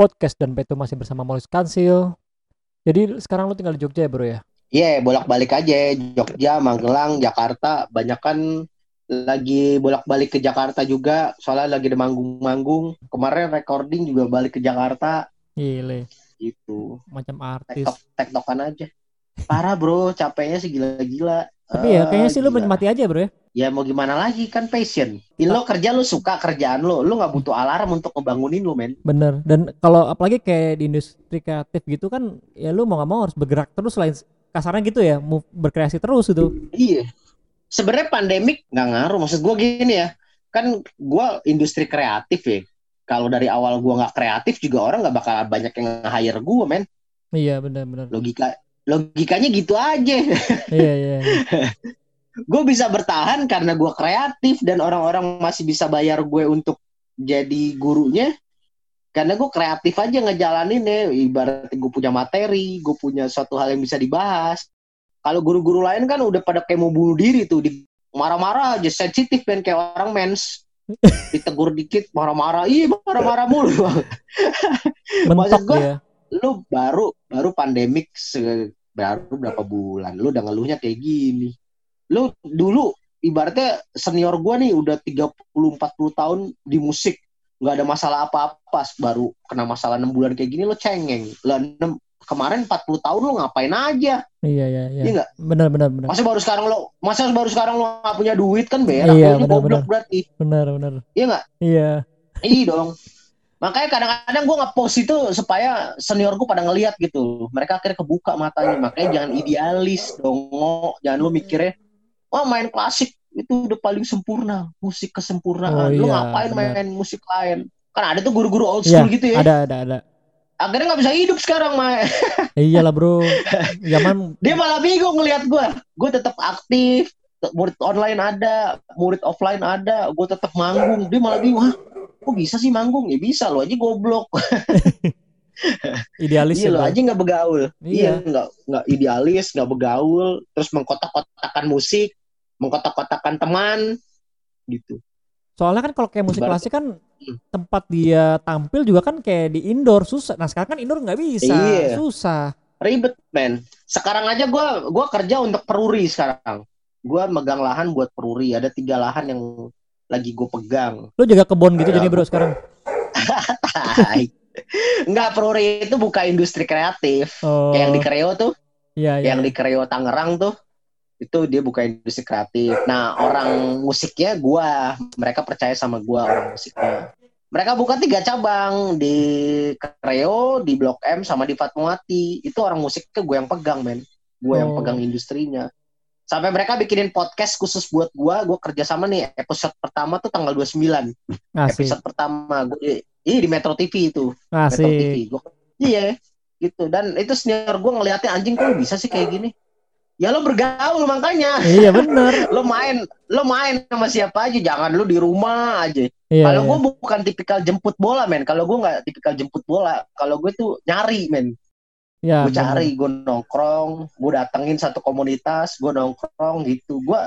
Podcast dan Petu masih bersama Molis Kansil. Jadi sekarang lu tinggal di Jogja ya bro ya? Iya, yeah, bolak-balik aja Jogja, Magelang, Jakarta. Banyak kan lagi bolak-balik ke Jakarta juga, soalnya lagi ada manggung-manggung. Kemarin recording juga balik ke Jakarta. Gile. Gitu. Macam artis. Tektok, tektokan aja. Parah bro, capeknya sih gila-gila. Tapi ya kayaknya Eh, sih lu gila. menikmati aja bro ya? Ya mau gimana lagi kan passion. Lo kerja lu suka kerjaan lo, lu nggak butuh alarm untuk ngebangunin lu men. Bener. Dan kalau apalagi kayak di industri kreatif gitu kan, ya lu mau gak mau harus bergerak terus selain kasarnya gitu ya, mau berkreasi terus gitu. Iya. Sebenarnya pandemik nggak ngaruh. Maksud gua gini ya, kan gua industri kreatif ya. Kalau dari awal gua nggak kreatif juga orang nggak bakal banyak yang nge-hire gua men. Iya bener-bener. Logika logikanya gitu aja. iya iya. iya. gue bisa bertahan karena gue kreatif dan orang-orang masih bisa bayar gue untuk jadi gurunya karena gue kreatif aja ngejalanin ya ibarat gue punya materi gue punya suatu hal yang bisa dibahas kalau guru-guru lain kan udah pada kayak mau bunuh diri tuh di marah-marah aja sensitif kan kayak orang mens ditegur dikit marah-marah iya marah-marah mulu Mentok gua- ya. Lu baru baru pandemik se- baru berapa bulan lu udah ngeluhnya kayak gini lu dulu ibaratnya senior gua nih udah 30 40 tahun di musik nggak ada masalah apa-apa baru kena masalah 6 bulan kayak gini lu cengeng lah enam- kemarin 40 tahun lu ngapain aja Iya iya iya. Iya nggak? Bener bener bener. masa baru sekarang lo masa baru sekarang lo nggak punya duit kan berak Iya, lu goblok berarti Bener bener. iya nggak Iya. Iya dong. Makanya kadang-kadang gue nge-post itu supaya senior gue pada ngeliat gitu. Mereka akhirnya kebuka matanya. Makanya jangan idealis dong. Jangan lu mikirnya, wah main klasik itu udah paling sempurna. Musik Oh kesempurnaan. lu iya, ngapain benar. main musik lain? Kan ada tuh guru-guru old Iya, school gitu ya. Ada ada ada. Akhirnya nggak bisa hidup sekarang, Mah. Iyalah bro. Zaman Dia malah bingung ngeliat gue. Gue tetap aktif. Murid online ada, murid offline ada, gue tetap manggung. Dia malah bingung, Hah, kok bisa sih manggung? Ya bisa, lo aja goblok. idealis Iya ya, lo aja nggak begaul. Iya. Iya nggak nggak idealis, nggak begaul, terus mengkotak-kotakan musik, mengkotak-kotakan teman, gitu. Soalnya kan kalau kayak musik Ibarat- klasik kan Hmm. tempat dia tampil juga kan kayak di indoor susah. Nah sekarang kan indoor nggak bisa, Iya. susah. Ribet men. Sekarang aja gua gua kerja untuk peruri sekarang. Gua megang lahan buat peruri. Ada tiga lahan yang lagi gue pegang. Lu jaga kebun gitu jadi bro sekarang. Enggak peruri itu buka industri kreatif. Oh, Kayak yang di Kreo tuh, iya, iya. yang di Kreo Tangerang tuh, itu dia buka industri kreatif. Nah orang musiknya gua, mereka percaya sama gua orang musiknya. Mereka buka tiga cabang di Kreo, di Blok M, sama di Fatmawati. Itu orang musiknya gue yang pegang men, gue yang Oh. pegang industrinya. Sampai mereka bikinin podcast khusus buat gua, gue kerjasama nih episode pertama tuh tanggal 29 Asik, episode pertama gue di, iya, di Metro TV itu. Metro asik. TV Gua, iya gitu. Dan itu senior gue ngeliatnya anjing kok bisa sih kayak gini? Ya lo bergaul makanya. Iya bener. lo main lo main sama siapa aja. Jangan lo di rumah aja. Iya, kalau iya. gue bukan tipikal jemput bola men. Kalau gue nggak tipikal jemput bola kalau gue tuh nyari men Iya, gue cari gue nongkrong gue datengin satu komunitas gue nongkrong gitu gue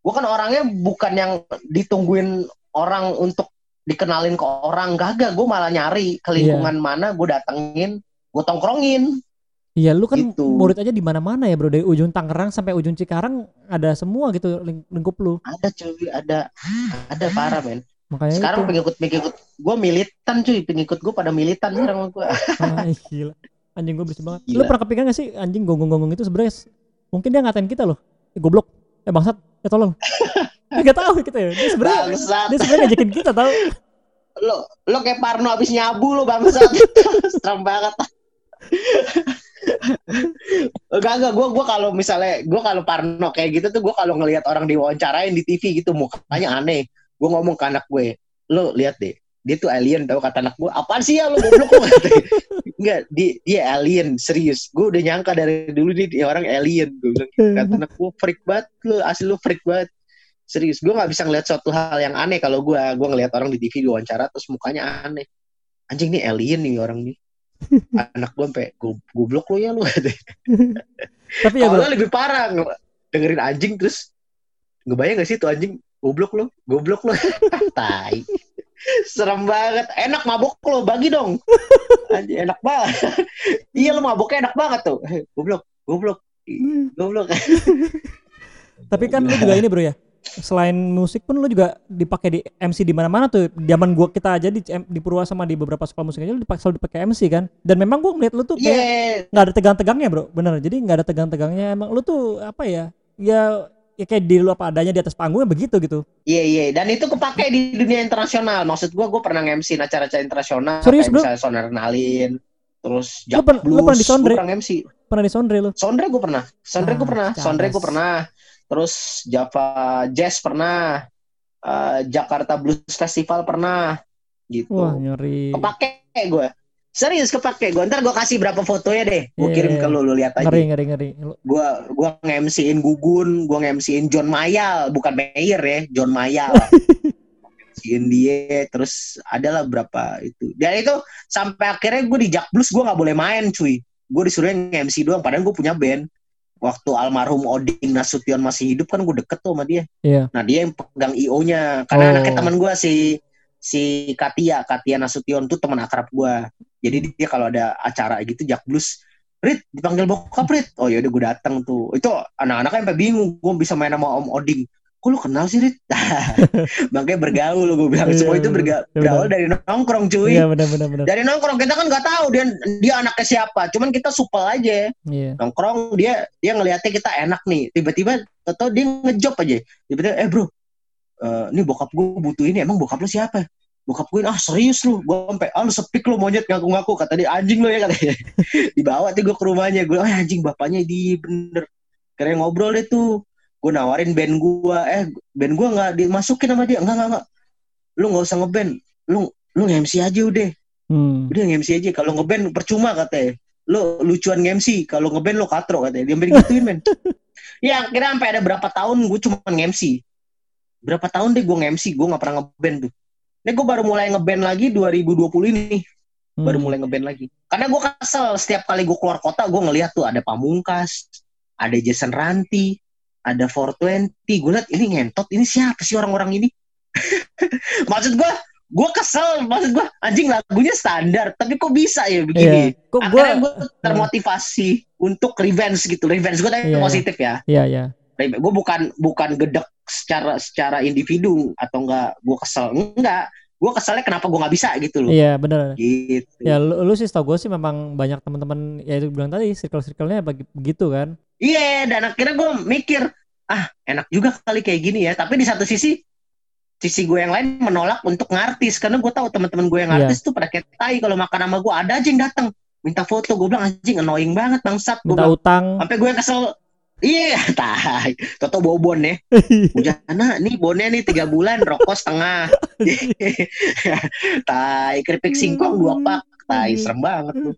gue kan orangnya bukan yang ditungguin orang untuk dikenalin ke orang gagak gue malah nyari ke lingkungan mana gue datengin gue tongkrongin Iya, lu kan Gitu. murid aja di mana-mana ya bro. Dari ujung Tangerang sampai ujung Cikarang ada semua gitu ling- lingkup lu. ada cuy ada ada parah men Makanya sekarang itu. pengikut pengikut gue militan cuy pengikut gue pada militan sekarang gue Ah, gila. Anjing gue berisik banget. Lu pernah kepikiran gak sih anjing gonggong-gonggong itu sebenarnya mungkin dia ngatain kita loh. Eh, goblok. Eh bangsat. Eh tolong. Dia gak tahu kita ya. Dia sebenarnya bangsat dia sebenarnya ngajakin kita tahu. lo lo kayak Parno abis nyabu lo bangsat serem banget Enggak enggak gue gua kalau misalnya gue kalau Parno kayak gitu tuh gue kalau ngelihat orang diwawancarain di TV gitu mukanya aneh gue ngomong ke anak gue lo lihat deh dia tuh alien tau kata anak gue apaan sih ya lo goblok? Lo enggak dia dia alien serius. Gue udah nyangka dari dulu dia, dia orang alien gue bilang gitu. kata anak gue freak banget lo asli lo freak banget. Serius gue nggak bisa ngeliat suatu hal yang aneh kalau gue gue ngelihat orang di TV diwawancara terus mukanya aneh. Anjing nih alien nih orang nih. Anak gue sampai "Go- goblok lo ya lo Tapi ya bro, lebih parah nge- dengerin anjing terus ngebayang gak sih tuh anjing? Goblok lo goblok lo tai Serem banget. Enak mabok lo, bagi dong. Anjir, enak banget. iya lo maboknya enak banget tuh. Goblok, goblok. Goblok. Tapi kan lu juga ini bro ya. Selain musik pun lu juga dipakai di MC di mana-mana tuh. Zaman gua kita aja di di Purwa sama di beberapa sekolah musik aja lu dipakai selalu dipakai MC kan. Dan memang gua ngeliat lu tuh kayak nggak ada tegang-tegangnya bro, bener. Jadi nggak ada tegang-tegangnya. Emang lu tuh apa ya? Ya ya kayak diri lu apa adanya di atas panggungnya begitu gitu. iya, iya. Dan itu kepake di dunia internasional. Maksud gua, gua pernah MC acara-acara internasional. Serius, kayak bro? misalnya Sonar Nalin. Terus Lu Jack lu Blues. pernah di Sondre? Gua pernah MC. Pernah di Sondre lu? Sondre gue pernah. Sondre Ah, pernah. Sondre gue cabas. pernah. Terus Java Jazz pernah. Eh, Jakarta Blues Festival pernah. Gitu. Wah nyeri. Kepake gue. Serius kepake gue. Ntar gue kasih berapa fotonya deh. Gue Iya, kirim iya. ke lu, lu lihat aja. Ngeri ngeri ngeri. Gue gua nge-MC-in Gugun, gue nge-MC-in John Mayal, bukan Mayer ya, John Mayal. nge-MC-in dia, terus adalah berapa itu. Dan itu sampai akhirnya gue di Jack Blues gue nggak boleh main cuy. Gue disuruh nge-MC doang, padahal gue punya band. Waktu almarhum Oding Nasution masih hidup kan gue deket tuh sama dia. Iya. Nah dia yang pegang IO-nya. Karena Oh. anaknya teman gue si si Katia, Katia Nasution tuh teman akrab gue. Jadi dia kalau ada acara gitu Jack Blues, Rit dipanggil bokap Rit. Oh yaudah gue datang tuh. Itu anak-anaknya sampai bingung gue bisa main sama Om Oding. Kok lu kenal sih Rit? Makanya bergaul gue bilang semua itu berga- iya, berawal benar. dari nongkrong cuy. Iya benar benar benar. Dari nongkrong kita kan nggak tahu dia dia anaknya siapa. Cuman kita supel aja Iya. nongkrong dia dia ngelihatnya kita enak nih tiba-tiba atau dia ngejob aja tiba-tiba eh bro ini bokap gue butuh ini emang bokap lu siapa? Bokap gue ah serius lu? Gue sampai ah lu sepik lu monyet ngaku-ngaku kata dia. Anjing lu ya katanya dibawa tuh gue ke rumahnya. Gue ah anjing bapaknya di bener. Keren ngobrol deh tuh. Gue nawarin band gue eh band gue nggak dimasukin sama dia. Enggak enggak enggak lu nggak usah ngeband. Lu lu nge-MC aja udah. Hmm. udah nge-MC aja. Kalau ngeband percuma katanya lo lucuan nge-MC kalau ngeband lo katro katanya dia. Gituin men. Ya akhirnya sampai ada berapa tahun gue cuma nge-MC berapa tahun deh gue nge-MC gue nggak pernah ngeband tuh. Ini gue baru mulai ngeband lagi 2020 ini. Hmm. baru mulai ngeband lagi. Karena gue kesel setiap kali gue keluar kota gue ngeliat tuh ada Pamungkas ada Jason Ranti ada 420 gue liat ini ngentot ini siapa sih orang-orang ini? Maksud gue gue kesel. Maksud gue anjing lagunya standar tapi kok bisa ya begini? Kok gua akhirnya gue termotivasi untuk revenge gitu. Revenge gue tapi Iya. positif ya. Iya iya. gue bukan bukan gedek secara secara individu atau enggak gue kesel enggak gue keselnya kenapa gue nggak bisa gitu loh Iya benar. gitu Ya lu, lu sih tau gue sih memang banyak teman-teman ya itu bilang tadi circle-circle-nya begitu kan. Iya, dan akhirnya gue mikir, ah enak juga kali kayak gini ya. Tapi di satu sisi, sisi gue yang lain menolak untuk ngartis karena gue tahu teman-teman gue yang Iya. artis tuh pada kayak tai kalau makan sama gue ada aja yang datang minta foto. Gue bilang anjing annoying banget bangsat. Gue Minta bilang, utang. sampai gue kesel. Iya, tai. Toto bawa bon ya. Bujana nih bonnya nih tiga bulan, rokok setengah. tai, keripik singkong dua pak. Tai, serem banget tuh.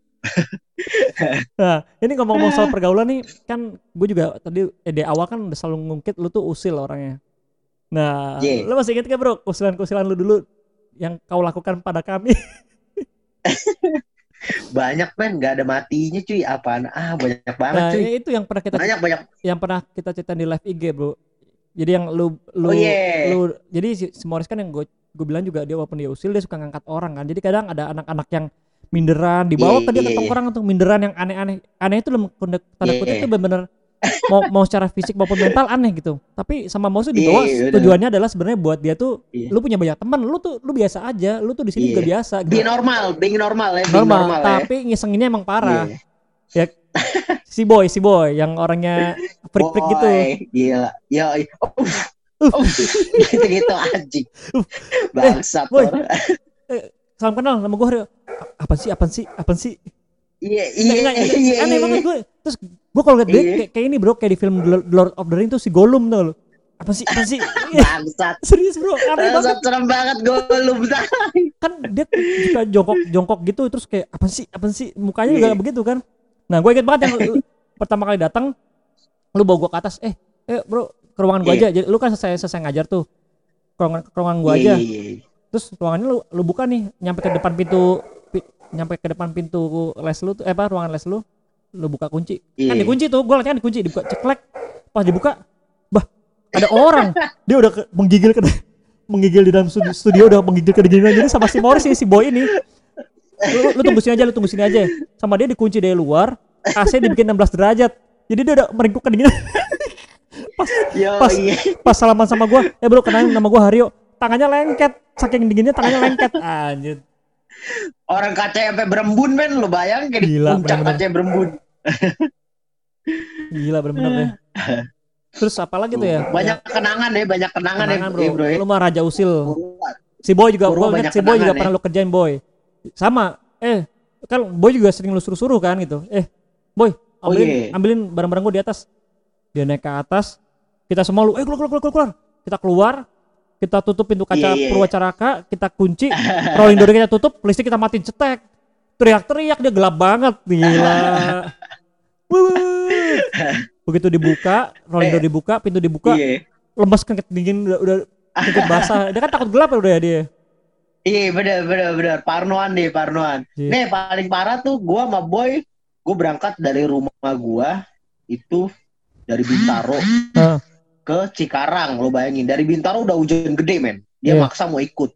Nah, ini ngomong-ngomong soal pergaulan nih, kan gue juga tadi eh, di awal kan udah selalu ngungkit lu tuh usil orangnya. Nah, Iya. lu masih inget gak bro usilan-usilan lu dulu yang kau lakukan pada kami? Banyak men, nggak ada matinya cuy. Apaan? Ah, banyak banget Nah, cuy. itu yang pernah kita Banyak banyak. yang pernah kita cerita di live IG bro. Jadi yang lu lu Oh, iya. lu jadi si, si Morris kan yang gue gue bilang juga dia walaupun dia usil dia suka ngangkat orang kan. Jadi kadang ada anak-anak yang minderan dibawa Iya, ke dia iya, ke iya. tongkrong tuh minderan yang aneh-aneh. Aneh itu dalam tanda kutip iya. itu benar-benar mau mau secara fisik maupun mental aneh gitu. Tapi sama Morris tuh dibawa Iya, iya, benar. tujuannya adalah sebenarnya buat dia tuh Iya. lu punya banyak teman, lu tuh lu biasa aja, lu tuh di sini Iya. juga biasa gitu. Being normal, being normal ya, being normal, normal, ya. tapi ngisenginnya emang parah. Iya. Si boy, si boy yang orangnya freak-freak gitu. Boy, Gila. Yo, uff. Uff. gitu-gitu anjing. Bangsat. boy. orang. Salam kenal nama gue apa sih apa sih apa sih Iya, iya, iya. aneh iya. banget gue terus gue kalau liat dia Iya. kayak, kayak ini bro kayak di film The Lord of the Rings tuh si Gollum tau lo apa sih apa sih? Bangsat. serius bro aneh banget. Serem banget gue belum kan dia suka jongkok jongkok gitu terus kayak apa sih apa sih? Mukanya juga Iya. begitu kan. Nah gue inget banget yang pertama kali datang lu bawa gue ke atas eh eh bro ke ruangan gue Iya. aja. Jadi lu kan selesai selesai ngajar tuh ke ruangan, ke ruangan gue aja. Terus ruangannya lu lu buka nih nyampe ke depan pintu pi- nyampe ke depan pintu les lu tuh eh apa ruangan les lu lu buka kunci. Kan Iya. dikunci tuh gue kan dikunci dibuka ceklek. Pas dibuka bah ada orang. Dia udah ke, menggigil ke menggigil di dalam studi- studio udah menggigil kedinginan jadi sama si Morris si, boy ini. Lu, lu tunggu sini aja lu tunggu sini aja. Sama dia dikunci dari luar AC dibikin 16 derajat. Jadi dia udah meringkuk kedinginan. Pas Yo, pas iya. pas salaman sama gua eh bro kenalin nama gua Haryo tangannya lengket. Saking dinginnya tangannya lengket. Anjir Orang kaca sampai berembun men, lu bayangin kayak di Gila, puncak bener-bener. kaca berembun. gila bener-bener deh terus apa lagi tuh ya Banyak kenangan ya, banyak kenangan, Kenangan, ya, bro. ya. lu mah raja usil si boy juga gua banyak ingat si boy juga kenangan, pernah lu kerjain boy sama eh kan boy juga sering lu suruh-suruh kan gitu eh boy Oh, ambilin iya. ambilin barang-barang gua di atas dia naik ke atas kita semua lu eh keluar keluar keluar keluar kita keluar kita tutup pintu kaca Iya, iya, iya. Purwacaraka kita kunci rolling door kita tutup listrik kita matiin cetek teriak-teriak dia gelap banget gila begitu dibuka rolling door dibuka pintu dibuka Iya. lemas kan dingin udah udah keringet basah dia kan takut gelap ya udah ya dia Iya bener bener bener Parnoan deh Parnoan. Iya. Nih paling parah tuh gua sama boy, gua berangkat dari rumah gua itu dari Bintaro Ah. Ke Cikarang lo bayangin dari Bintaro udah hujan gede men. Dia Iya. maksa mau ikut.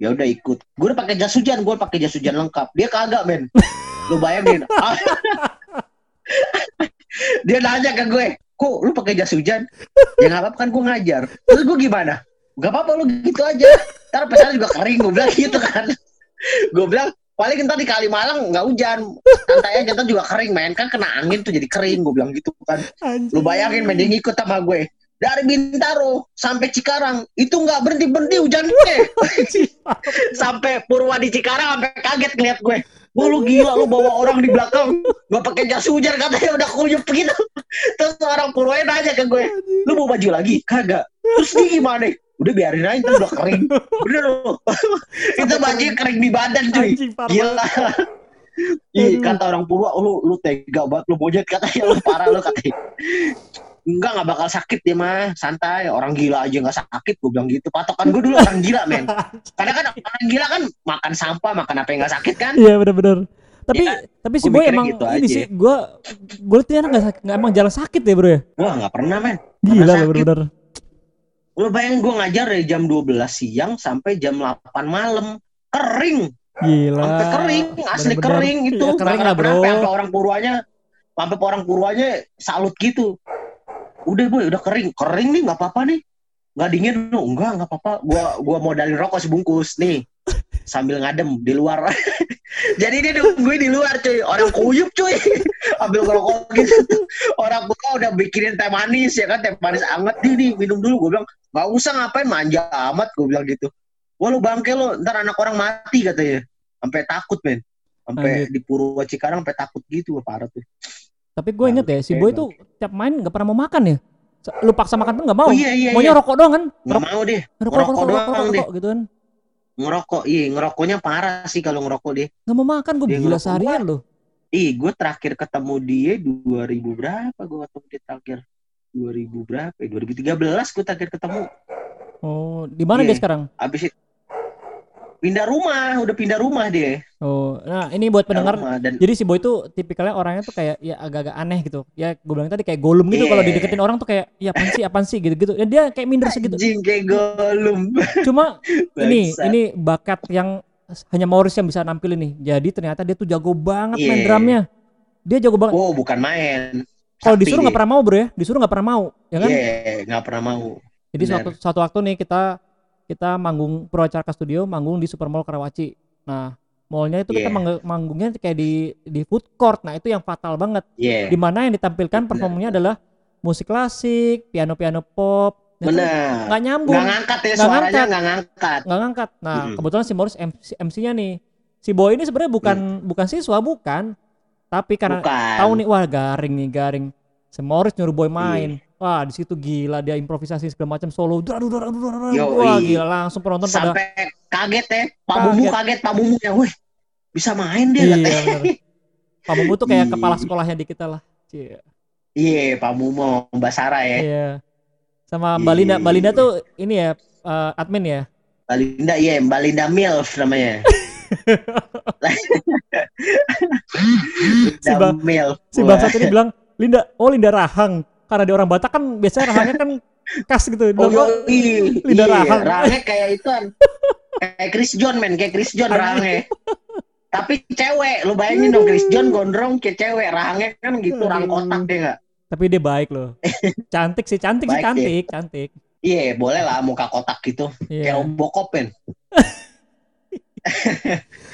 Ya udah ikut. Gue udah pakai jas hujan, gue pakai jas hujan lengkap. Dia kagak men. Lo bayangin. Dia nanya ke gue, kok lu pakai jas hujan? Ya nggak apa-apa kan gue ngajar. Terus gue gimana? Gak apa-apa lu gitu aja. Ntar pesawat juga kering, gue bilang gitu kan. gue bilang, paling ntar di Kalimalang nggak hujan. Santai aja, ntar juga kering men. Kan kena angin tuh jadi kering, gue bilang gitu kan. Lu bayangin men, dia ngikut sama gue. Dari Bintaro sampai Cikarang, itu nggak berhenti-berhenti hujannya. sampai Purwa di Cikarang sampai kaget ngeliat gue. Wah lu gila lu bawa orang di belakang Gak pakai jas hujan katanya udah kuyup gitu Terus orang Purwanya nanya ke gue Lu mau baju lagi? Kagak Terus ini gimana? Udah biarin aja ntar udah kering Bener lu Itu bajunya kering di badan cuy. Gila Ih, kata orang Purwa, lu lu tega banget, lu monyet katanya, lu parah lu katanya. Enggak, nggak bakal sakit dia mah, santai. Orang gila aja nggak sakit, gue bilang gitu. Patokan gue dulu orang gila, men. Karena kan orang gila kan makan sampah, makan apa yang nggak sakit kan? Iya benar-benar. Tapi Ya, tapi si boy emang gitu ini aja. sih gua liat dia anak nggak sak- nggak emang jalan sakit ya bro ya. Wah, nggak pernah, men. Gila sakit. benar-benar. Lu bayangin gue ngajar dari jam 12 siang sampai jam 8 malam. Kering, Gila. sampai kering, asli Bener-bener. kering itu. Iya, kering lah, bro. Sampai orang Purwanya, sampai orang Purwanya salut gitu. Udah boy, udah kering, kering nih nggak apa-apa nih. Nggak dingin lu, enggak nggak apa-apa. Gua gua modalin rokok sebungkus nih. Sambil ngadem di luar. Jadi dia nungguin di luar cuy. Orang kuyup cuy. Ambil rokok gitu. Orang gua udah bikinin teh manis ya kan. Teh manis anget nih, nih minum dulu. Gue bilang, nggak usah ngapain manja amat. Gue bilang gitu. Wah lu bangke lo, ntar anak orang mati katanya. Sampai takut men. Sampai di Purwo Cikarang sampai takut gitu. Parah tuh. Tapi gue inget ya si boy tuh tiap main nggak pernah mau makan ya. Lu paksa makan pun nggak mau. Oh iya iya Maunya iya. rokok doang kan. Nggak mau deh. rokok, rokok, ngerokok rokok, doang rokok, deh. rokok gitu kan. Ngerokok. Iya ngerokoknya parah sih kalau ngerokok dia. Nggak mau makan gue gila seharian loh. Ih, gue terakhir ketemu dia 2000 berapa gue ketemu dia terakhir? 2000 berapa? ya? 2013 gue terakhir ketemu. Oh, di mana Iya. dia sekarang? Abis itu pindah rumah, udah pindah rumah dia. Oh, nah ini buat Pindah pendengar rumah. dan Jadi si Boy tuh tipikalnya orangnya tuh kayak ya agak-agak aneh gitu. Ya gue bilang tadi kayak golem gitu Iya. kalau dideketin orang tuh kayak ya apaan sih apaan sih gitu-gitu. Dan dia kayak minder segitu. anjing kayak golum. Cuma ini ini bakat yang hanya Maurice yang bisa nampilin nih. Jadi ternyata dia tuh jago banget main Iya. drumnya. Dia jago banget. Wow, bukan main. Kalau disuruh nggak pernah mau bro ya. Disuruh nggak pernah mau, ya kan? Iya, nggak pernah mau. Jadi benar. suatu suatu waktu nih kita kita manggung Purwacaraka Studio, manggung di Supermall Karawaci. Nah, mallnya itu kita Iya. mangg- manggungnya kayak di di food court. Nah, itu yang fatal banget. Iya. di mana yang ditampilkan performanya adalah musik klasik, piano-piano pop. Nah, Benar. Nggak nyambung, Nggak ngangkat ya Nggak suaranya ngangkat. nggak ngangkat. nggak ngangkat. Nah, Mm-mm. kebetulan si Morris MC, MC-nya nih. Si Boy ini sebenarnya bukan bukan siswa, bukan. Tapi karena Bukan. tahu nih wah garing nih, garing. Si Morris nyuruh Boy Iya. main. Wah, di situ gila dia improvisasi segala macam solo. Duh, aduh, aduh, aduh. Yoi. Wah, gila langsung penonton pada sampai kaget ya. Pak Kaget. kaget, Pak Mumu ya, wih bisa main dia Iya, katanya. Pak Mumu tuh kayak kepala sekolahnya di kita lah. Iya, Pak Mumu, Mbak Sarah ya. Iya. Sama Mbak Linda, iya, Mbak Linda iya. tuh ini ya eh, admin ya. Mbak Linda, iya, Mbak Linda Milf namanya. Si Bang- Milf. si Wah. bangsa tadi bilang Linda oh Linda Rahang karena dia orang Batak kan biasanya rahangnya kan khas gitu. Oh, Logo iya, lidah iya, rahang. rahangnya kayak itu kayak Chris John men, kayak Chris John rahangnya. Tapi cewek, lu bayangin dong Chris John gondrong kayak cewek, rahangnya kan gitu, rahang kotak deh nggak? tapi dia baik loh. Cantik sih, cantik sih, Baik dia. cantik, cantik. Iya, boleh lah muka kotak gitu, kayak Iya. Robocop men.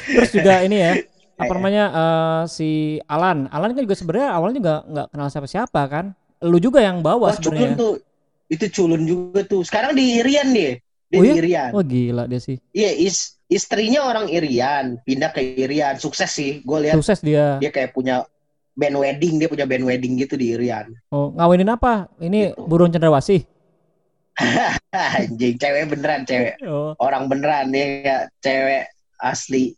Terus juga ini ya, apa Eh. namanya eh, si Alan. Alan kan juga sebenarnya awalnya juga nggak kenal siapa-siapa kan. Lu juga yang bawa culun sebenarnya. tuh, itu culun juga tuh. Sekarang di Irian dia, dia Oh di iya? Irian. Wah gila dia sih. Iya, is, istrinya orang Irian, pindah ke Irian, sukses sih. Gue lihat Sukses dia. dia kayak punya band wedding, dia punya band wedding gitu di Irian. Oh, ngawinin apa? Ini Gitu. burung cendrawasih. Anjing, cewek beneran, cewek. Oh, Orang beneran ya, cewek asli.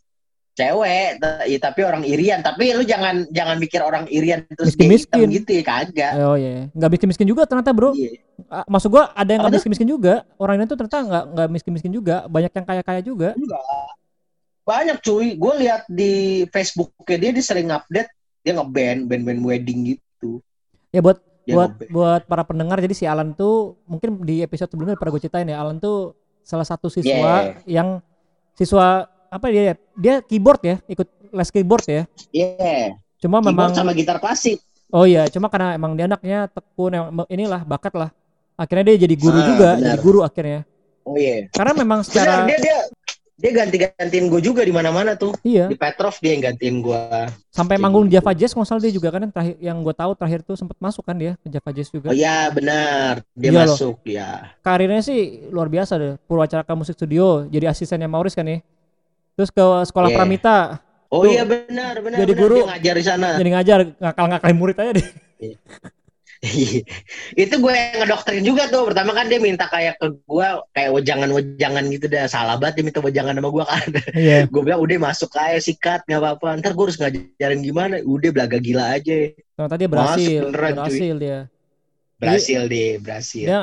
Cewek, ya, tapi orang Irian. Tapi lu jangan jangan mikir orang Irian terus dia Miskin-miskin. hitam gitu ya, kagak. oh iya. Nggak miskin-miskin juga ternyata bro. Iya. Ah, Maksud gua ada yang nggak Apa tuh? miskin-miskin juga. Orang ini tuh ternyata nggak nggak miskin-miskin juga. Banyak yang kaya-kaya juga. Enggak. Banyak cuy. Gue lihat di Facebooknya dia, dia sering update. Dia ngeband, band-band wedding gitu. Ya buat Dia buat ngeband. buat para pendengar jadi si Alan tuh mungkin di episode sebelumnya pernah gue ceritain ya Alan tuh salah satu siswa yang siswa apa dia dia keyboard ya ikut les keyboard ya Iya. cuma memang Keyboard sama gitar klasik. oh iya cuma karena emang dia anaknya tekun inilah bakat lah akhirnya dia jadi guru Ah, juga benar. jadi guru akhirnya Oh iya. karena memang Benar, secara dia dia dia ganti-gantiin gue juga di mana-mana tuh. iya Di Petrov dia yang gantiin gue. sampai Kayak manggung di gitu. Java Jazz nggak dia juga kan yang terakhir yang gue tahu terakhir tuh sempat masuk kan dia ke Java Jazz juga Oh iya benar, dia Iya loh. masuk ya. karirnya sih luar biasa deh Purwacaraka Musik Studio jadi asistennya Maurice kan ya terus ke sekolah Iya. Pramita Oh Tuh. iya benar benar. Jadi benar. guru. dia ngajar di sana. jadi ngajar ngakal-ngakalin murid aja deh itu gue yang ngedoktrin juga tuh. Pertama kan dia minta kayak ke gue kayak wejangan-wejangan gitu dah. Salah banget dia minta wejangan sama gue kan. iya gue bilang udah masuk aja sikat nggak apa-apa. Ntar gue harus ngajarin gimana. Udah belaga gila aja. ternyata dia berhasil beneran, cuy. berhasil dia Berhasil deh, berhasil. dia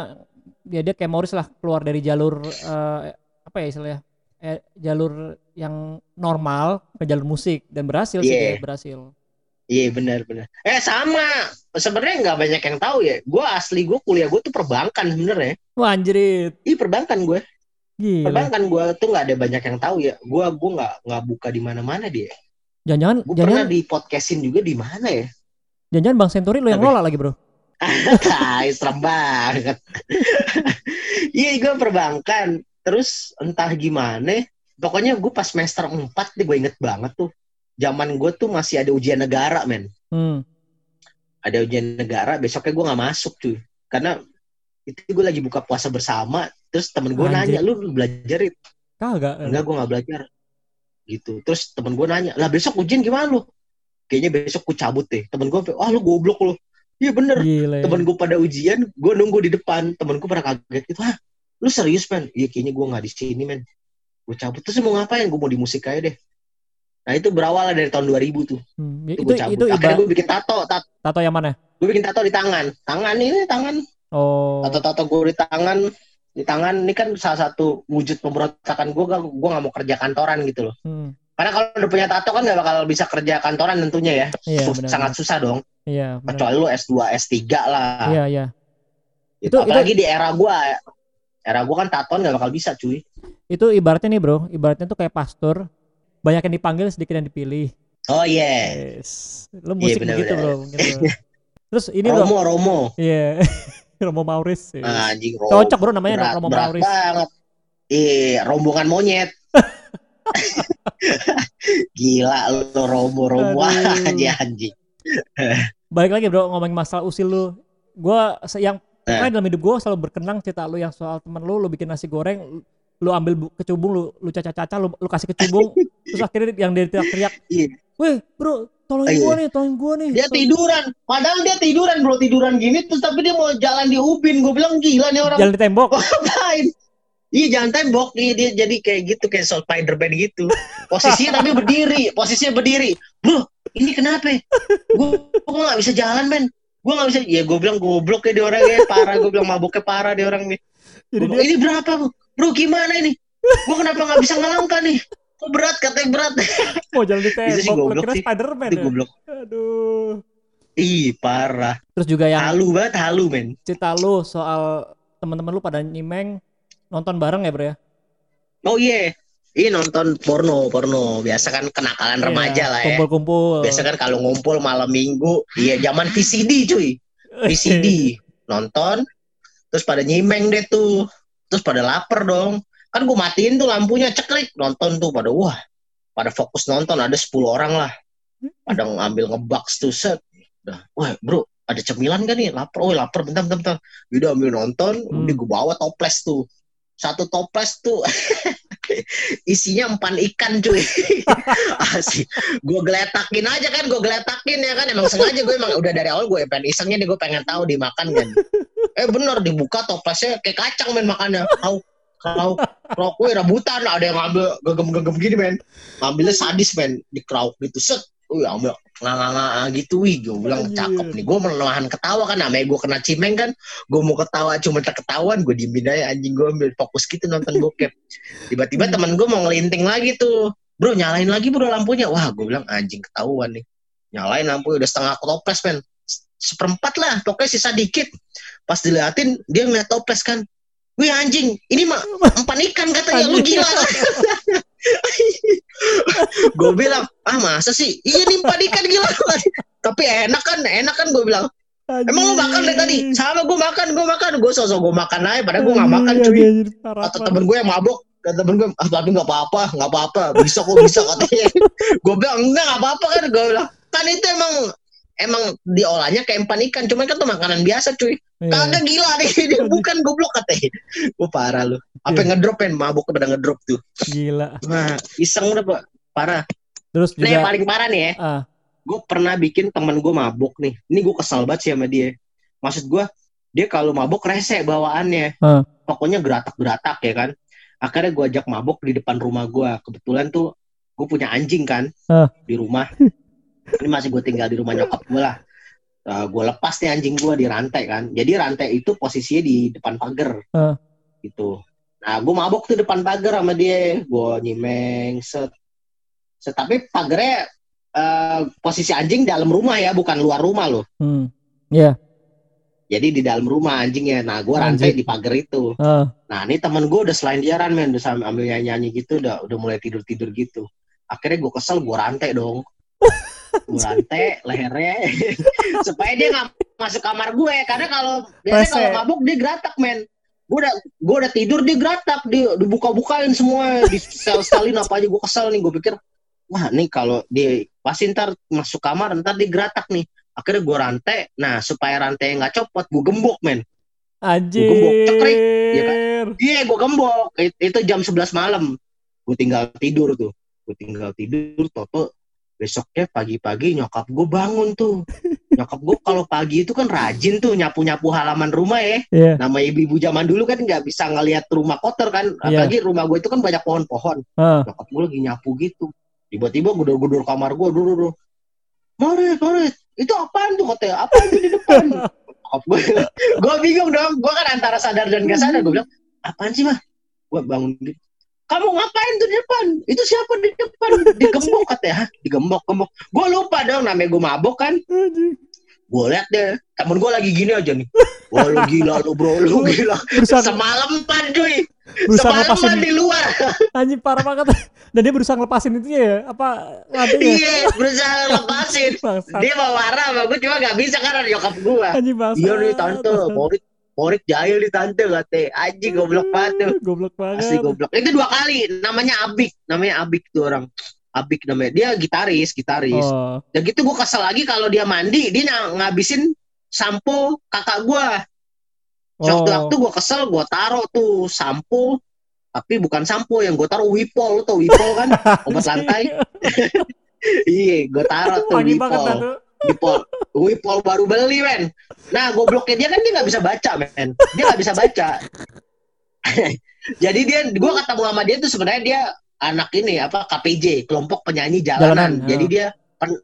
dia dia kayak Maurice lah keluar dari jalur eh, apa ya istilahnya eh, jalur yang normal ke jalur musik dan berhasil sih Iya. dia berhasil Iya benar benar. Eh sama. Sebenarnya nggak banyak yang tahu ya. Gue asli gue kuliah gue tuh perbankan sebenarnya. wah anjrit Iya perbankan gue. gila Perbankan gue tuh nggak ada banyak yang tahu ya. Gue gue nggak nggak buka di mana-mana dia. jangan-jangan Gue pernah di podcastin juga di mana ya? jangan Bang Century lo yang ngelola lagi bro Tai serem banget. Iya gue perbankan. Terus entah gimana. Pokoknya gue pas semester 4 deh gue inget banget tuh. Zaman gue tuh masih ada ujian negara men. hmm. Ada ujian negara. Besoknya gue nggak masuk cuy. Karena itu gue lagi buka puasa bersama. Terus temen gue nanya lu belajar ya? kagak Enggak gue nggak belajar. Gitu. Terus temen gue nanya. Lah besok ujian gimana lu? Kayaknya besok gue cabut deh. Temen gue ah lu goblok lu. Iya bener. gila ya. temen gue pada ujian gue nunggu di depan temen gue pada kaget gitu ah lu serius men? Iya kayaknya gue nggak di sini men. Gue cabut. Terus mau ngapain? Gue mau di musik aja deh. Nah itu berawal dari tahun 2000 tuh. Hmm, itu, itu gue cabut. itu akhirnya ibarat gue bikin tato tat- tato yang mana? gue bikin tato di tangan. Tangan ini tangan. Oh. Tato tato gue di tangan. Di tangan ini kan salah satu wujud pemberontakan gue gue gue nggak mau kerja kantoran gitu loh. Hmm. karena kalau udah punya tato kan nggak bakal bisa kerja kantoran tentunya ya. Iya, Sus- benar, sangat susah dong. Iya benar. kecuali lu S2 S3 lah. Iya iya. Itu- apalagi di era gua era gua kan tatoan nggak bakal bisa cuy. Itu ibaratnya nih bro. Ibaratnya tuh kayak pastor. Banyak yang dipanggil sedikit yang dipilih. Oh iya. Yes. Lu musik benar, begitu benar. bro mungkin bro. terus ini bro. Romo Romo. Iya. Romo Maurice yes. Ah, anjing Romo. Cocok bro namanya berat, Romo berat Maurice banget. Iya rombongan monyet. Gila lu Romo Romo. Aja anjing. Balik lagi bro ngomongin masalah usil lu. Gua se- yang Eh. pokoknya dalam hidup gua selalu berkenang cerita lu yang soal temen lu lu bikin nasi goreng lu, ambil bu- kecubung lu lu caca-caca lu, lu kasih kecubung terus akhirnya yang dia teriak-teriak Iya. weh bro tolongin Iya. gua nih tolongin gua nih dia tiduran padahal dia tiduran bro tiduran gini terus tapi dia mau jalan di ubin gue bilang gila nih orang jalan di tembok ngapain Iya jangan tembok Iya, dia jadi kayak gitu kayak Spider-Man gitu. Posisinya tapi berdiri, posisinya berdiri. Bro, ini kenapa? Gue gue nggak bisa jalan men. Gue nggak bisa. Ya gue bilang goblok ya dia orangnya parah. Gue bilang mabuknya parah dia orang nih. jadi Gua dia bilang, ini berapa bro? Bro gimana ini? Gue kenapa nggak bisa ngelangkah nih? Kok berat katanya berat. mau jalan di Itu sih tembok lu goblok kira sih. Spiderman Itu ya? goblok. aduh Ih parah. terus juga yang Halu banget halu men. cerita lu soal teman-teman lu pada nyimeng nonton bareng ya bro ya Oh iya. Ini nonton porno, porno. Biasa kan kenakalan Iya, remaja lah ya. kumpul-kumpul Biasa kan kalau ngumpul malam minggu, iya zaman VCD cuy. VCD nonton, terus pada nyimeng deh tuh, terus pada lapar dong. Kan gue matiin tuh lampunya ceklik nonton tuh pada wah, pada fokus nonton ada 10 orang lah. Pada ngambil ngebaks tuh set. Wah bro, ada cemilan gak nih? Lapar, oh lapar, bentar, bentar, bentar. Udah ambil nonton, Hmm. udah gue bawa toples tuh. Satu toples tuh isinya empan ikan cuy. Asik. Gue geletakin aja kan, gue geletakin ya kan. Emang sengaja gue emang udah dari awal gue pengen isengnya nih gue pengen tahu dimakan kan. Eh bener dibuka toplesnya kayak kacang men makannya. Kau kau kerok gue rebutan ada yang ngambil gegem-gegem gini men. Ngambilnya sadis men di kerok gitu set. Wih ambil nganga gitu. Wih gue bilang cakep nih. Gue menahan ketawa kan namanya gue kena cimeng kan. Gue mau ketawa cuma terketahuan gue diemin aja anjing. Gue ambil fokus gitu nonton bokep. Tiba-tiba teman gue mau ngelinting lagi tuh. Bro nyalain lagi bro lampunya. Wah gue bilang anjing ketahuan nih. Nyalain lampu udah setengah toples men. Seperempat lah pokoknya sisa dikit. Pas diliatin dia ngeliat toples kan. Wih anjing ini mah empan ikan katanya lu gila gue bilang ah masa sih? Iya nih ikan gila tapi enak kan enak kan gue bilang. Emang lu makan dari tadi? Sama gue makan gue makan. Gue sosok gue makan aja padahal gue gak makan cuy. atau temen gue yang mabok dan temen gue ah tapi nggak apa-apa nggak apa-apa. Bisa kok bisa katanya. Gue bilang enggak nggak apa-apa kan gue bilang. Kan itu emang emang diolahnya kayak empan ikan cuman kan tuh makanan biasa cuy. Iya. kagak gila deh dia bukan goblok katanya. Gue parah lu. Apa yang ngedrop kan mabuk pada ngedrop tuh. Gila. Nah iseng udah pak. Parah. Terus nah yang juga paling parah nih ya. Ah. Gue pernah bikin temen gue mabuk nih. Ini gue kesal banget sih sama dia. Maksud gue dia kalau mabuk rese bawaannya. Ah. pokoknya geratak-geratak ya kan? Akhirnya gue ajak mabuk di depan rumah gue kebetulan tuh gue punya anjing kan Ah. di rumah ini masih gue tinggal di rumah nyokap gue lah. Gue lepas nih anjing gue di rantai kan. Jadi rantai itu posisinya di depan pagar. Ah. gitu. Nah gue mabuk tuh depan pagar sama dia. Gue nyimeng set. Set tapi pagarnya eh, posisi anjing dalam rumah ya bukan luar rumah loh. Hmm. Ya jadi di dalam rumah anjingnya. Nah gue rantai Anjing. di pagar itu. Ah Nah ini temen gue udah selain diaran men, udah sambil ambil nyanyi nyanyi gitu, udah udah mulai tidur tidur gitu. Akhirnya gue kesel, gue rantai dong, gue rantai lehernya supaya dia nggak masuk kamar gue. Karena kalau biasanya kalau mabuk dia geratak men. Gue udah gue udah tidur dia geratak, dia dibuka-bukain semua, di sel selin apa aja gue kesel nih. Gue pikir wah nih kalau dia pasti ntar masuk kamar ntar dia geratak nih. Akhirnya gue rantai, nah supaya rantai nggak copot, gue gembok men. anjir gembok, cekrik. Iya Iya, gue gembok. It- Itu jam 11 malam. Gue tinggal tidur tuh. Gue tinggal tidur, Toto. Besoknya pagi-pagi nyokap gue bangun tuh. Nyokap gue kalau pagi itu kan rajin tuh nyapu-nyapu halaman rumah ya. Iya. Nama ibu-ibu zaman dulu kan nggak bisa ngelihat rumah kotor kan. Iya. Apalagi rumah gue itu kan banyak pohon-pohon. ah Nyokap gue lagi nyapu gitu. Tiba-tiba gudur-gudur kamar gue dulu dulu. Morit, Morit, itu apaan tuh katanya? Apaan tuh di depan? Gue, gue bingung dong. Gue kan antara sadar dan gak sadar. Gue bilang, apaan sih mah? Gue bangun gitu. Kamu ngapain tuh di depan? Itu siapa di depan? Digembok katanya. Hah? Digembok, gembok. Gue lupa dong namanya gue mabok kan. Gue liat deh, temen gue lagi gini aja nih. Wah lu gila lu bro, lu gila. berusaha Semalaman cuy, berusaha ngelepasin semalaman di luar. anjing parah banget dan dia berusaha ngelepasin itu ya apa rantingnya Iya, berusaha lepasin. bangsat Dia mau marah sama gue cuma gak bisa karena nyokap gue. Iya nih tante, Morit, Morit jahil nih tante katanya. Anjing goblok banget tuh. goblok banget Asli goblok. Itu dua kali. Namanya Abik. Namanya Abik tuh orang. Abik namanya. Dia gitaris, gitaris. oh Dan gitu gue kesel lagi kalau dia mandi, dia ng- ngabisin sampo kakak gue. Waktu-waktu oh gue kesel, gue taruh tuh sampo. Tapi bukan sampo yang gue taruh wipol. Lu tau wipol kan? Obat lantai. Iya, gue taruh tuh pagi wipol. tuh Wipol. Wipol baru beli, men. Nah, gobloknya dia kan dia nggak bisa baca, men. Dia nggak bisa baca. Jadi dia, gue ketemu sama dia tuh sebenarnya dia anak ini apa KPJ, kelompok penyanyi jalanan. Jalanan, Jadi oh. dia pen-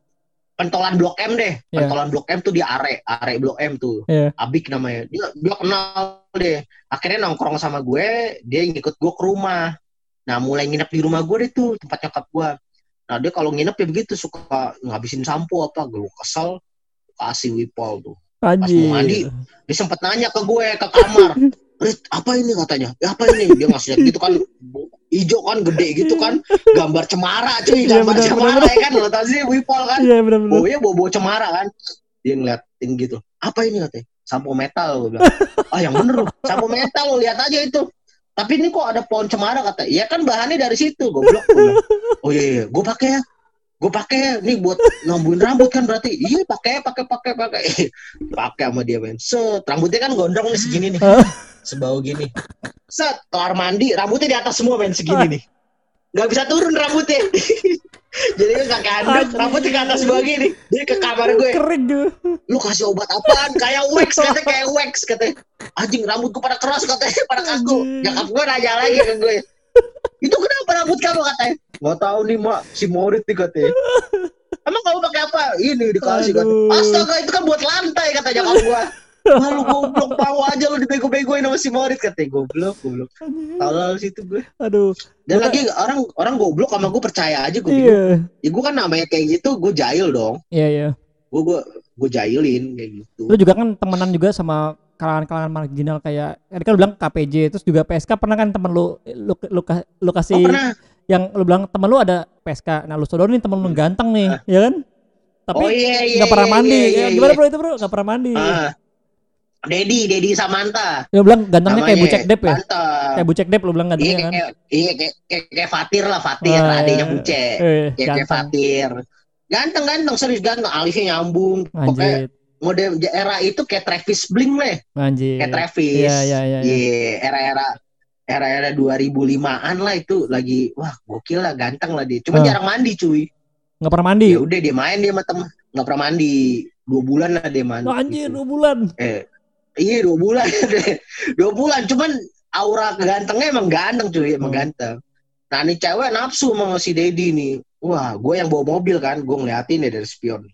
pentolan Blok M deh. Iya. Pentolan Blok M tuh dia are, are Blok M tuh. Iya. Abik namanya. Dia, dia kenal deh. Akhirnya nongkrong sama gue, dia ngikut gue ke rumah. Nah, mulai nginep di rumah gue deh tuh, tempat nyokap gue. Nah, dia kalau nginep ya begitu suka ngabisin sampo apa, gue kesel kasih wipol tuh. anjing mau mandi. Dia sempet nanya ke gue ke kamar, Rit, apa ini katanya? Ya, apa ini? Dia ngasih lihat gitu kan hijau kan gede gitu kan gambar cemara cuy Iya, gambar benar, cemara benar. ya kan lo tau sih Wipol kan Iya benar-benar. oh iya bobo cemara kan dia ngeliatin gitu apa ini katanya sampo metal gue bilang ah yang bener loh sampo metal lo lihat aja itu tapi ini kok ada pohon cemara kata ya kan bahannya dari situ. Goblok oh iya iya gue pakai ya. Gue pakai ya. Nih buat ngambuin rambut kan berarti. Iya pakai pakai pakai pakai. Pakai sama dia men. Set rambutnya kan gondrong nih segini nih. Sebau gini. Set kelar mandi rambutnya di atas semua men segini nih. Nggak bisa turun rambutnya. Jadi kan kakek anduk rambutnya ke atas semua gini. Dia ke kamar gue. Lu kasih obat apaan? Kayak wax katanya kayak wax katanya anjing rambut gue pada keras katanya pada kaku. Nyakap gue nanya lagi ke gue itu kenapa rambut kamu katanya? Nggak tahu nih mak. Si Morit nih katanya. Emang kamu pakai apa? Ini dikasih katanya. Aduh. astaga itu kan buat lantai kata nyakap gue Wah, lu goblok mau aja lu dibego-begoin sama si Morit katanya. Goblok goblok. Tolol situ gue Aduh. dan lagi orang orang goblok sama gue percaya aja gue Iya. ya gue kan namanya kayak gitu gue jahil dong. Iya iya. gue gue gue jahilin kayak gitu. Lu juga kan temenan juga sama kalangan-kalangan marginal kayak tadi kan lu bilang KPJ terus juga PSK pernah kan temen lu lu lu, lu oh kasih pernah. yang lu bilang temen lu ada PSK nah lu sodorin temen lu ganteng nih ya kan? Tapi oh iya iya nggak pernah iya, mandi. iya, Ya, iya, gimana iya. bro itu bro? Nggak pernah mandi. Ah. Dedi Dedi Samantha. Lu bilang gantengnya kayak namanya. bucek dep ya? Ganteng. kayak bucek dep lu bilang iya gantengnya kan? kayak iya kayak kayak, kayak Fatir lah Fatir. Ah, adiknya iya. Buce eh, kayak kayak Fatir. Ganteng ganteng serius ganteng. Alisnya nyambung. Pokoknya anjir mode era itu kayak Travis Bling lah anjir. Kayak Travis. Iya iya iya iya. Iya, era-era era-era 2005-an lah itu. Lagi wah gokil lah ganteng lah dia. Cuma Ah. jarang mandi cuy. Nggak pernah mandi? Ya udah dia main dia sama temen. Nggak pernah mandi. Dua bulan lah dia mandi. Oh, anjir gitu. dua bulan. Eh iya dua bulan. Dua bulan cuman aura gantengnya emang ganteng cuy. Emang Hmm. ganteng. Nah nih cewek nafsu sama si Dedi nih. Wah gue yang bawa mobil kan gue ngeliatin ya dari spion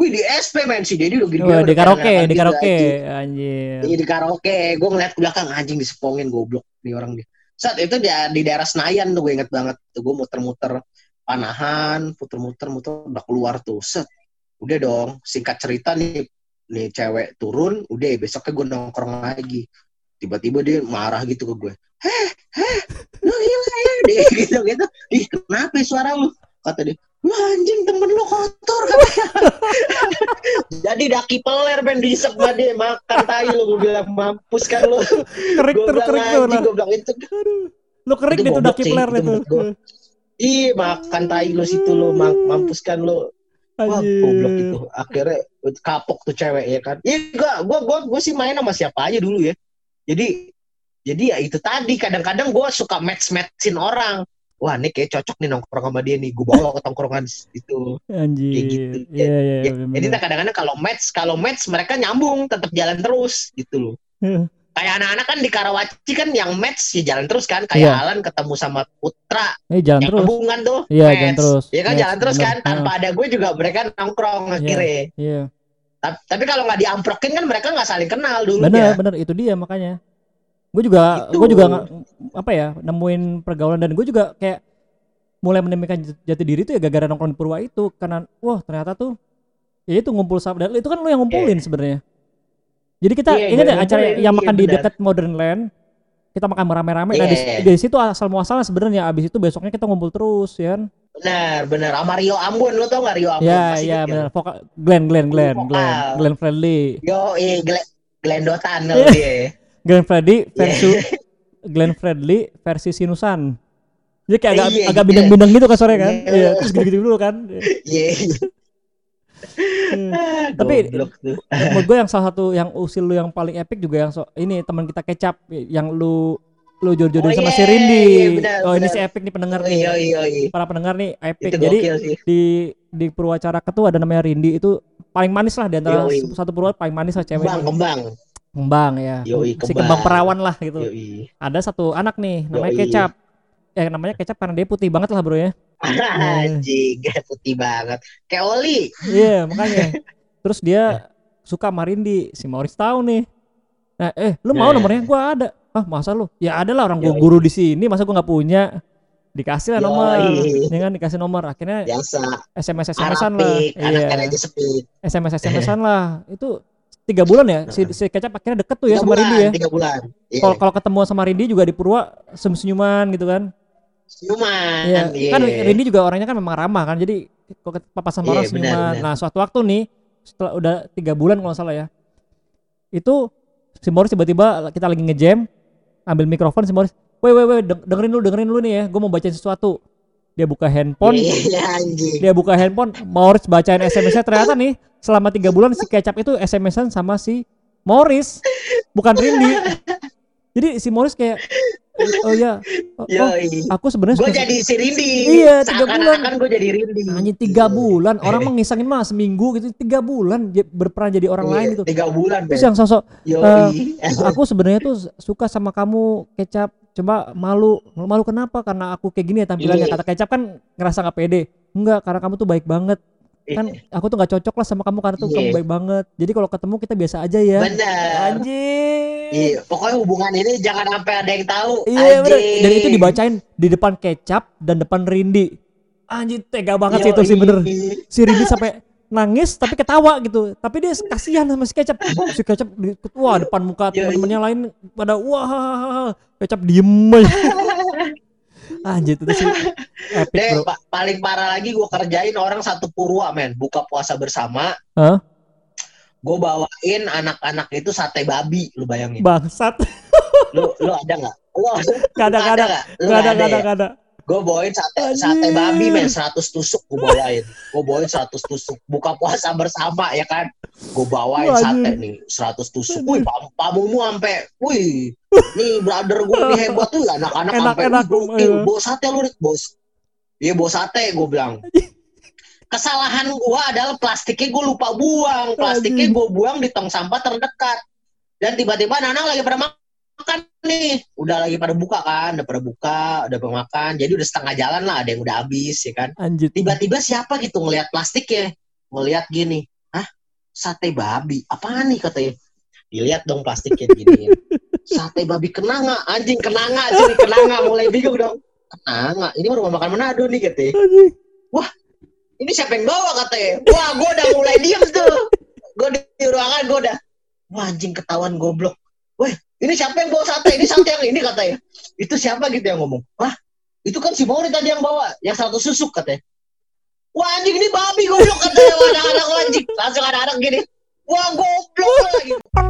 wih di SP men si Dedi udah gini Wah, di karaoke di karaoke anjir Iya di karaoke, gue ngeliat ke belakang anjing disepongin goblok nih orang dia. Saat itu di, di daerah Senayan tuh gue inget banget, tuh gue muter-muter panahan, puter-muter, muter udah keluar tuh, set. Udah dong, singkat cerita nih, nih cewek turun, udah besoknya gue nongkrong lagi. Tiba-tiba dia marah gitu ke gue, heh, heh, lu gila ya, dia gitu gitu. Ih kenapa ya suara lu? Kata dia, lu anjing temen lu kotor katanya. Jadi daki peler ben disep sama dia makan tai lu gue bilang mampus kan lu. kerik Gue bilang kerik tuh anjing lah gue bilang itu. aduh lu kerik Itu nih tuh goblok daki peler itu. Ih makan tai lu situ lu mam- mampus kan lu. Wah goblok itu. Akhirnya kapok tuh cewek ya kan. Iya gua gua gua gua sih main sama siapa aja dulu ya. Jadi jadi ya itu tadi kadang-kadang gua suka match-matchin orang. Wah, ini kayak cocok nih nongkrong sama dia nih. Gue bawa ke tongkrongan itu. anjir Kayak gitu. iya iya Ya, bener-bener. jadi kadang-kadang kalau match, kalau match mereka nyambung, tetap jalan terus gitu loh. Iya. Kayak anak-anak kan di Karawaci kan yang match ya jalan terus kan. Kayak Iya. Alan ketemu sama Putra, Eh jalan yang terus. hubungan tuh. Iya, match. jalan terus. Iya kan Match, jalan terus bener. kan. Tanpa ada gue juga mereka nongkrong akhirnya. Iya. Tapi, tapi kalau nggak diamprokin kan mereka nggak saling kenal dulu Bener bener itu dia makanya. Gue juga Gitu. gue juga nggak- apa ya nemuin pergaulan dan gue juga kayak mulai menemukan jati- diri itu ya gara-gara nongkrong di Purwa itu karena wah ternyata tuh ya itu ngumpul sama dan itu kan lu yang ngumpulin sebenarnya. Jadi kita Iya, ingat ya acara yang iya, makan di benar. dekat Modern Land kita makan rame-rame nah di, Iya. dari situ asal muasalnya sebenarnya abis itu besoknya kita ngumpul terus ya kan Benar, benar. Sama Rio Ambon, lo tau nggak Rio Ambon? ya Masih ya ingat benar vokal Glenn Glenn Glenn. Glenn Glenn Friendly Yo, eh, Glenn, Glenn Dotan lo Iya. dia. Glenn Fredly versi Iya. Glenn Fredly versi Sinusan. Jadi kayak agak Iya, agak iya. bidang-bidang gitu kan sore kan. Iya. Iya, terus gitu-gitu dulu kan. Iya. Iya. Tapi Tapi- Menurut gue yang salah satu yang usil lu yang paling epic juga yang so, ini teman kita kecap yang lu lu jodoh-jodohin Oh, sama iya, si Rindi. iya, benar, oh ini si epic nih pendengar nih. iya iya iya. Para pendengar nih epic. Itu Jadi di di Purwacara ketua ada namanya Rindi itu paling manis lah di antara Yoi. satu Purwa paling manis lah cewek. Kembang, ini. kembang. Kembang ya. Yoi, si kembang. kembang perawan lah gitu. Yoi. Ada satu anak nih namanya Yoi. Kecap. Eh namanya Kecap karena dia putih banget lah bro ya. Anjing, putih banget. Kayak Oli. Iya makanya. Terus dia suka sama Rindi, si Maurice tahu nih. Nah, eh lu mau Nah. nomornya? Gua ada. Ah masa lu? Ya ada lah orang gua Yoi. guru di sini, masa gua nggak punya? Dikasih lah nomor, ya kan dikasih nomor. Akhirnya Biasa. SMS SMS-an lah, iya. SMS SMS-an lah. Itu tiga bulan ya si, si kecap akhirnya deket tuh ya Tiga sama bulan, Rindi ya Tiga bulan. Iya. kalau kalau ketemu sama Rindi juga di Purwa senyum-senyuman gitu kan Senyuman. Iya, iya. kan Rindi juga orangnya kan memang ramah kan. Jadi ke- papasan sama orang Iya, benar, senyuman. benar. Nah, suatu waktu nih setelah udah tiga bulan kalau nggak salah ya. Itu si Morris tiba-tiba kita lagi ngejam, ambil mikrofon si Morris, "Weh, weh, weh, deng- dengerin dulu, dengerin dulu nih ya. Gue mau bacain sesuatu." Dia buka handphone, Iya dia buka handphone, Morris bacain SMS-nya ternyata nih selama tiga bulan si Kecap itu SMS-an sama si Morris, bukan Rindi. Jadi si Morris kayak, oh ya, oh, oh, aku sebenarnya Gue jadi si Rindi. Iya, tiga bulan. Seakan-akan gue jadi Rindi. Anjing tiga bulan orang mah ngisangin mah seminggu gitu tiga bulan berperan jadi orang Iya, lain gitu Tiga bulan. terus yang sosok Yoi. aku sebenarnya tuh suka sama kamu kecap coba malu malu kenapa karena aku kayak gini ya tampilannya Iya. kata kecap kan ngerasa nggak pede enggak karena kamu tuh baik banget kan aku tuh nggak cocok lah sama kamu karena tuh Iya. kamu baik banget jadi kalau ketemu kita biasa aja ya Bener. anjing Iya, pokoknya hubungan ini jangan sampai ada yang tahu. Iya bener. Anjing. Dan itu dibacain di depan kecap dan depan Rindi. Anjir tega banget sih itu sih bener. Si Rindi sampai nangis tapi ketawa gitu. Tapi dia kasihan sama si kecap. Si kecap di, wah depan muka Yoi. temen-temennya lain pada wah kecap diem aja. Anjir itu sih epic Deh, bro. pa- paling parah lagi gue kerjain orang satu purwa men buka puasa bersama. Hah? Gue bawain anak-anak itu sate babi, lu bayangin. Bangsat. Lu lu ada nggak? Lu Gak ada, Gue bawain sate sate babi men 100 tusuk gue bawain. Gue bawain 100 tusuk. Buka puasa bersama ya kan. Gue bawain sate nih 100 tusuk. Wih, pam pamumu sampai wih. Nih brother gue nih hebat tuh anak-anak sampai "Wih, gokil, bawa sate lu Rik, bos. Iya bawa sate gue bilang. Kesalahan gue adalah plastiknya gue lupa buang. Plastiknya gue buang di tong sampah terdekat. Dan tiba-tiba anak lagi pada makan nih. Udah lagi pada buka kan. Udah pada buka, udah pada makan. Jadi udah setengah jalan lah. Ada yang udah habis ya kan. Anjir. Tiba-tiba siapa gitu ngelihat plastiknya. Ngelihat gini. Hah? Sate babi. Apaan nih katanya. Dilihat dong plastiknya gini. Sate babi kenanga. Anjing kenanga. Sini kenanga. Mulai bingung dong. Kenanga. Ini rumah makan Manado nih katanya. Anjing. Ini siapa yang bawa katanya. Wah gue udah mulai diem tuh. Gue di ruangan gue udah. Wah anjing ketahuan goblok. Weh ini siapa yang bawa sate? Ini sate yang ini katanya. Itu siapa gitu yang ngomong. Wah itu kan si Mauri tadi yang bawa. Yang satu susuk katanya. Wah anjing ini babi goblok katanya. Anak-anak anjing. Langsung anak-anak gini. Wah goblok tum